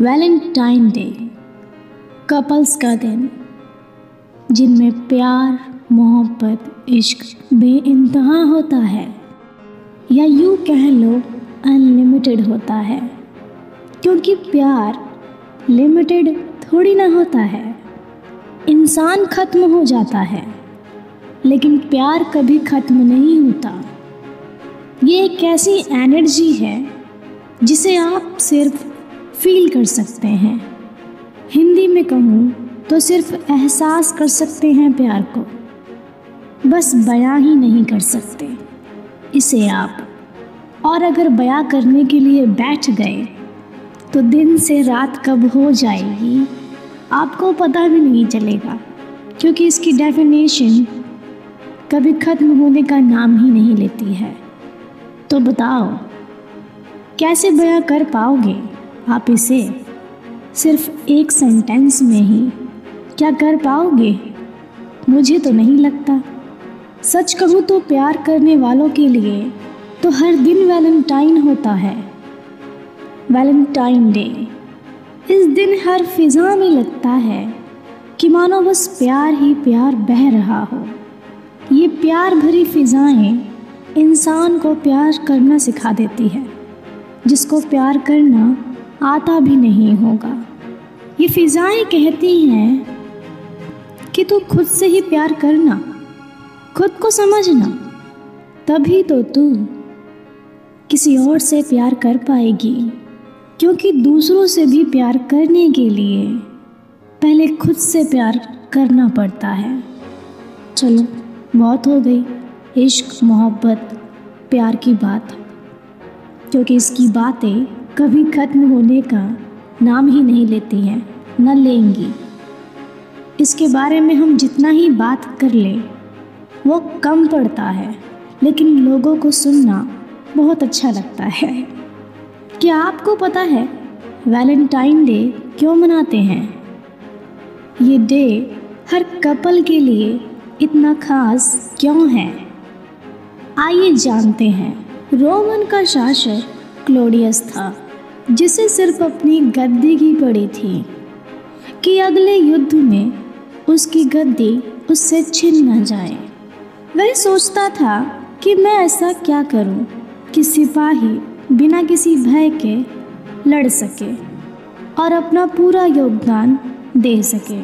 Valentine day, couples का दिन, जिनमें प्यार, मोहब्बत, इश्क बेइंतहा होता है, या यूँ कह लो, अनलिमिटेड होता है, क्योंकि प्यार लिमिटेड थोड़ी ना होता है। इंसान ख़त्म हो जाता है, लेकिन प्यार कभी ख़त्म नहीं होता। ये एक ऐसी एनर्जी है, जिसे आप सिर्फ़ फील कर सकते हैं। हिंदी में कहूँ तो सिर्फ़ एहसास कर सकते हैं प्यार को। बस बयां ही नहीं कर सकते। इसे आप। और अगर बयां करने के लिए बैठ गए तो दिन से रात कब हो जाएगी, आपको पता भी नहीं चलेगा। क्योंकि इसकी डेफिनेशन कभी ख़त्म होने का नाम ही नहीं लेती है। तो बताओ, कैसे बयां कर पाओगे? आप इसे सिर्फ़ एक सेंटेंस में ही। क्या कर पाओगे? मुझे तो नहीं लगता। सच कहूँ तो प्यार करने वालों के लिए तो हर दिन वैलेंटाइन होता है। वैलेंटाइन डे इस दिन हर फिज़ा में लगता है कि मानो बस प्यार ही प्यार बह रहा हो। ये प्यार भरी फिज़ाएँ इंसान को प्यार करना सिखा देती है। जिसको प्यार करना आता भी नहीं होगा। ये फिज़ाएँ कहती हैं कि तू खुद से ही प्यार करना, खुद को समझना, तभी तो तू किसी और से प्यार कर पाएगी, क्योंकि दूसरों से भी प्यार करने के लिए पहले खुद से प्यार करना पड़ता है। चलो, बहुत हो गई। इश्क, मोहब्बत, प्यार की बात। क्योंकि इसकी बातें कभी ख़त्म होने का नाम ही नहीं लेती हैं, न लेंगी। इसके बारे में हम जितना ही बात कर लें, वो कम पड़ता है, लेकिन लोगों को सुनना बहुत अच्छा लगता है। क्या आपको पता है, वैलेंटाइन डे क्यों मनाते हैं? ये डे हर कपल के लिए इतना खास क्यों है? आइए जानते हैं, रोमन का शासक क्लोडियस था। जिसे सिर्फ़ अपनी गद्दी की पड़ी थी, कि अगले युद्ध में उसकी गद्दी उससे छिन न जाए। वह सोचता था कि मैं ऐसा क्या करूँ कि सिपाही बिना किसी भय के लड़ सके और अपना पूरा योगदान दे सके।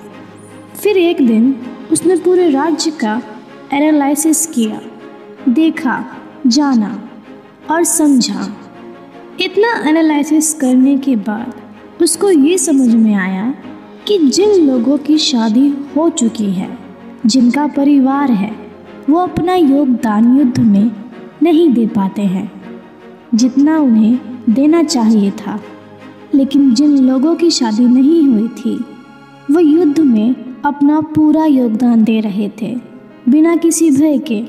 फिर एक दिन उसने पूरे राज्य का एनालिसिस किया, देखा, जाना और समझा। इतना एनालिसिस करने के बाद उसको ये समझ में आया कि जिन लोगों की शादी हो चुकी है, जिनका परिवार है, वो अपना योगदान युद्ध में नहीं दे पाते हैं। जितना उन्हें देना चाहिए था, लेकिन जिन लोगों की शादी नहीं हुई थी, वो युद्ध में अपना पूरा योगदान दे रहे थे, बिना किसी भय के,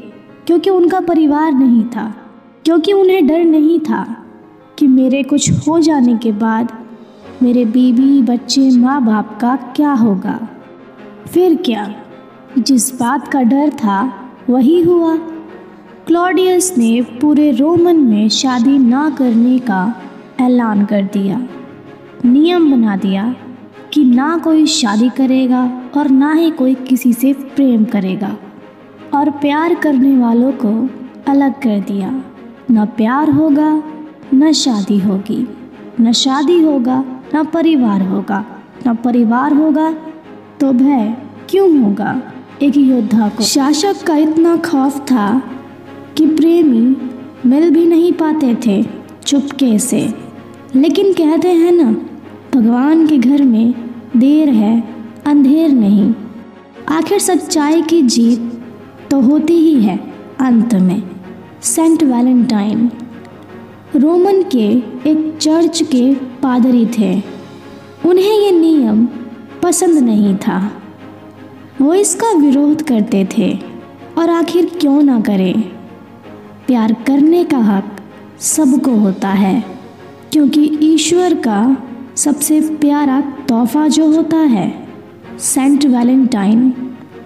क्योंकि उनका परिवार नहीं था, क्योंकि उन्हें डर नहीं था। कि मेरे कुछ हो जाने के बाद मेरे बीबी बच्चे माँ बाप का क्या होगा? फिर क्या? जिस बात का डर था, वही हुआ। क्लॉडियस ने पूरे रोमन में शादी ना करने का ऐलान कर दिया। नियम बना दिया कि ना कोई शादी करेगा और ना ही कोई किसी से प्रेम करेगा। और प्यार करने वालों को अलग कर दिया। न प्यार होगा न शादी होगी। न शादी होगा, न परिवार होगा। न परिवार होगा तो भय क्यों होगा? एक योद्धा को। शासक का इतना खौफ था कि प्रेमी मिल भी नहीं पाते थे चुपके से। लेकिन कहते हैं ना, भगवान के घर में देर है, अंधेर नहीं। आखिर सच्चाई की जीत तो होती ही है अंत में। Saint Valentine. रोमन के एक चर्च के पादरी थे। उन्हें ये नियम पसंद नहीं था। वो इसका विरोध करते थे और आखिर क्यों ना करें? प्यार करने का हक सबको होता है, क्योंकि ईश्वर का सबसे प्यारा तोहफा जो होता है, सेंट वैलेंटाइन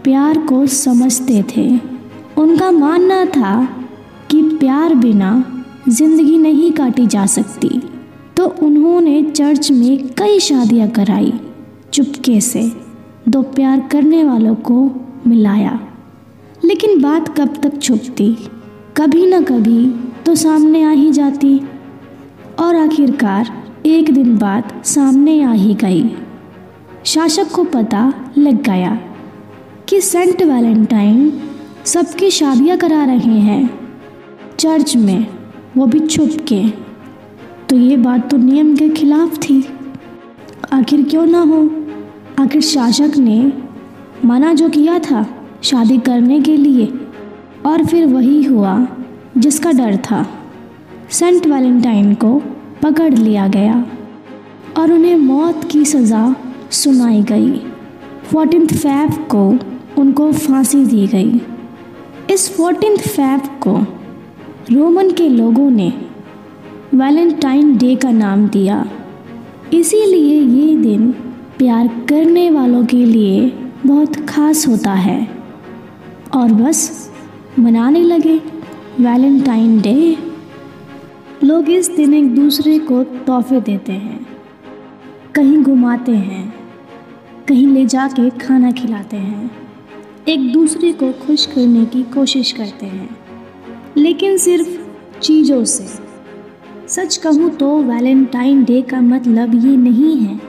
प्यार को समझते थे। उनका मानना था कि प्यार बिना ज़िंदगी नहीं काटी जा सकती। तो उन्होंने चर्च में कई शादियाँ कराई। चुपके से दो प्यार करने वालों को मिलाया। लेकिन बात कब तक छुपती? कभी ना कभी तो सामने आ ही जाती। और आखिरकार एक दिन बाद सामने आ ही गई। शासक को पता लग गया कि सेंट वैलेंटाइन सबकी शादियाँ करा रहे हैं। चर्च में वो भी छुप के। तो ये बात तो नियम के खिलाफ थी। आखिर क्यों ना हो? आखिर शासक ने मना जो किया था शादी करने के लिए, और फिर वही हुआ जिसका डर था। सेंट वैलेंटाइन को पकड़ लिया गया, और उन्हें मौत की सज़ा सुनाई गई। फोर्टीन फैफ को उनको फांसी दी गई। इस फोर्टीन फैफ को रोमन के लोगों ने वैलेंटाइन डे का नाम दिया। इसीलिए ये दिन प्यार करने वालों के लिए बहुत खास होता है। और बस मनाने लगे वैलेंटाइन डे। लोग इस दिन एक दूसरे को तोहफे देते हैं। कहीं घुमाते हैं, कहीं ले जाके खाना खिलाते हैं। एक दूसरे को खुश करने की कोशिश करते हैं। लेकिन सिर्फ़ चीज़ों से। सच कहूँ तो वैलेंटाइन डे का मतलब ये नहीं है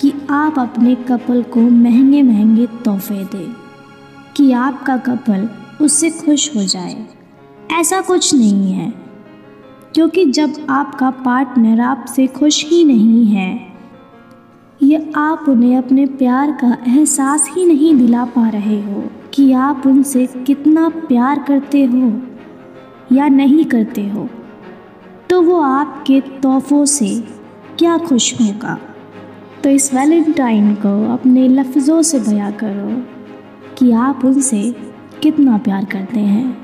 कि आप अपने कपल को महँगे महँगे तोहफे दें, कि आपका कपल उससे खुश हो जाए। ऐसा कुछ नहीं है, क्योंकि जब आपका पार्टनर आपसे खुश ही नहीं है, या आप उन्हें अपने प्यार का एहसास ही नहीं दिला पा रहे हो कि आप उनसे कितना प्यार करते हो। या नहीं करते हो तो वो आपके तोहफ़ों से क्या खुश होगा? तो इस वैलेंटाइन को अपने लफ्ज़ों से बयां करो कि आप उनसे कितना प्यार करते हैं।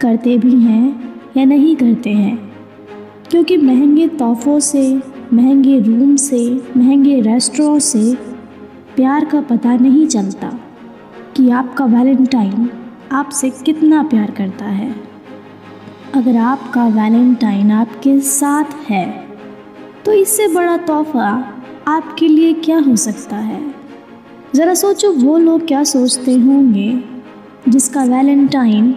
करते भी हैं या नहीं करते हैं? क्योंकि महँगे तोहफ़ों से, महँगे रूम से, महँगे रेस्टोरों से प्यार का पता नहीं चलता कि आपका वैलेंटाइन आपसे कितना प्यार करता है। अगर आपका वैलेंटाइन आपके साथ है तो इससे बड़ा तोहफ़ा आपके लिए क्या हो सकता है? ज़रा सोचो, वो लोग क्या सोचते होंगे जिसका वैलेंटाइन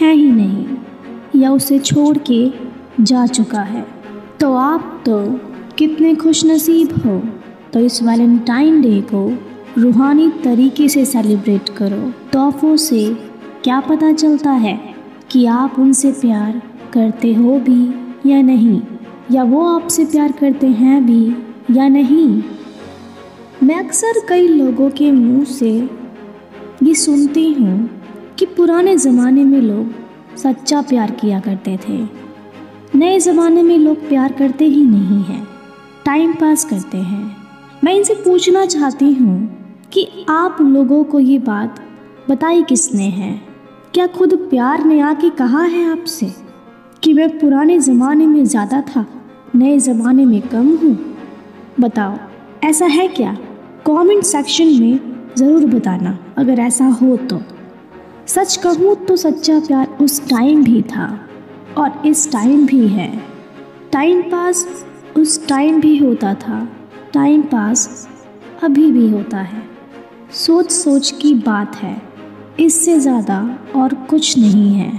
है ही नहीं या उसे छोड़ के जा चुका है? तो आप तो कितने खुश नसीब हो। तो इस वैलेंटाइन डे को रूहानी तरीके से सेलिब्रेट करो। तोहफ़ों से क्या पता चलता है? कि आप उनसे प्यार करते हो भी या नहीं, या वो आपसे प्यार करते हैं भी या नहीं। मैं अक्सर कई लोगों के मुँह से ये सुनती हूँ कि पुराने ज़माने में लोग सच्चा प्यार किया करते थे। नए ज़माने में लोग प्यार करते ही नहीं हैं टाइम पास करते हैं। मैं इनसे पूछना चाहती हूँ कि आप लोगों को ये बात बताई किसने है? क्या खुद प्यार ने आके कहा है आपसे कि मैं पुराने ज़माने में ज़्यादा था, नए ज़माने में कम हूँ? बताओ, ऐसा है क्या? कमेंट सेक्शन में ज़रूर बताना, अगर ऐसा हो तो। सच कहूँ तो सच्चा प्यार उस टाइम भी था और इस टाइम भी है। टाइम पास उस टाइम भी होता था, टाइम पास अभी भी होता है। सोच सोच की बात है। इससे ज़्यादा और कुछ नहीं है,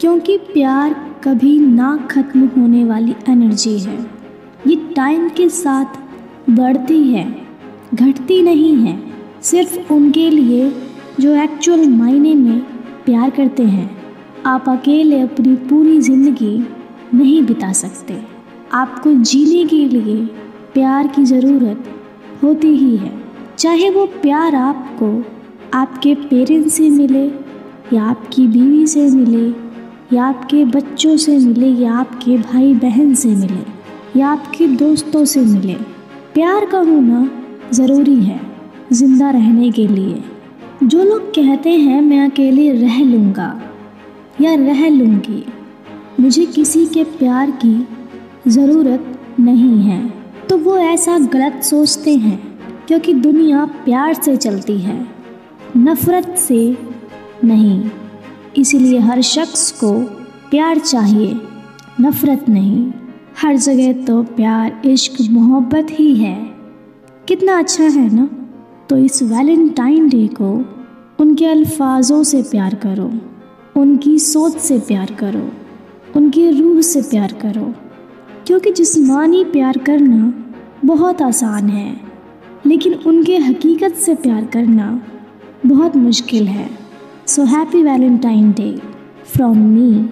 क्योंकि प्यार कभी ना ख़त्म होने वाली एनर्जी है। ये टाइम के साथ बढ़ती है, घटती नहीं है, सिर्फ़ उनके लिए जो एक्चुअल मायने में प्यार करते हैं। आप अकेले अपनी पूरी ज़िंदगी नहीं बिता सकते। आपको जीने के लिए प्यार की ज़रूरत होती ही है। चाहे वो प्यार आपको आपके पेरेंट्स से मिले, या आपकी बीवी से मिले, या आपके बच्चों से मिले, या आपके भाई बहन से मिले, या आपके दोस्तों से मिले। प्यार का होना ज़रूरी है ज़िंदा रहने के लिए। जो लोग कहते हैं, मैं अकेले रह लूँगा या रह लूँगी, मुझे किसी के प्यार की ज़रूरत नहीं है। तो वो ऐसा गलत सोचते हैं, क्योंकि दुनिया प्यार से चलती है। नफ़रत से नहीं। इसलिए हर शख्स को प्यार चाहिए, नफ़रत नहीं। हर जगह तो प्यार, इश्क, मोहब्बत ही है। कितना अच्छा है ना? तो इस वैलेंटाइन डे को उनके अल्फाजों से प्यार करो, उनकी सोच से प्यार करो, उनकी रूह से प्यार करो। क्योंकि जिस्मानी प्यार करना बहुत आसान है, लेकिन उनके हकीकत से प्यार करना बहुत मुश्किल है। So happy Valentine day from me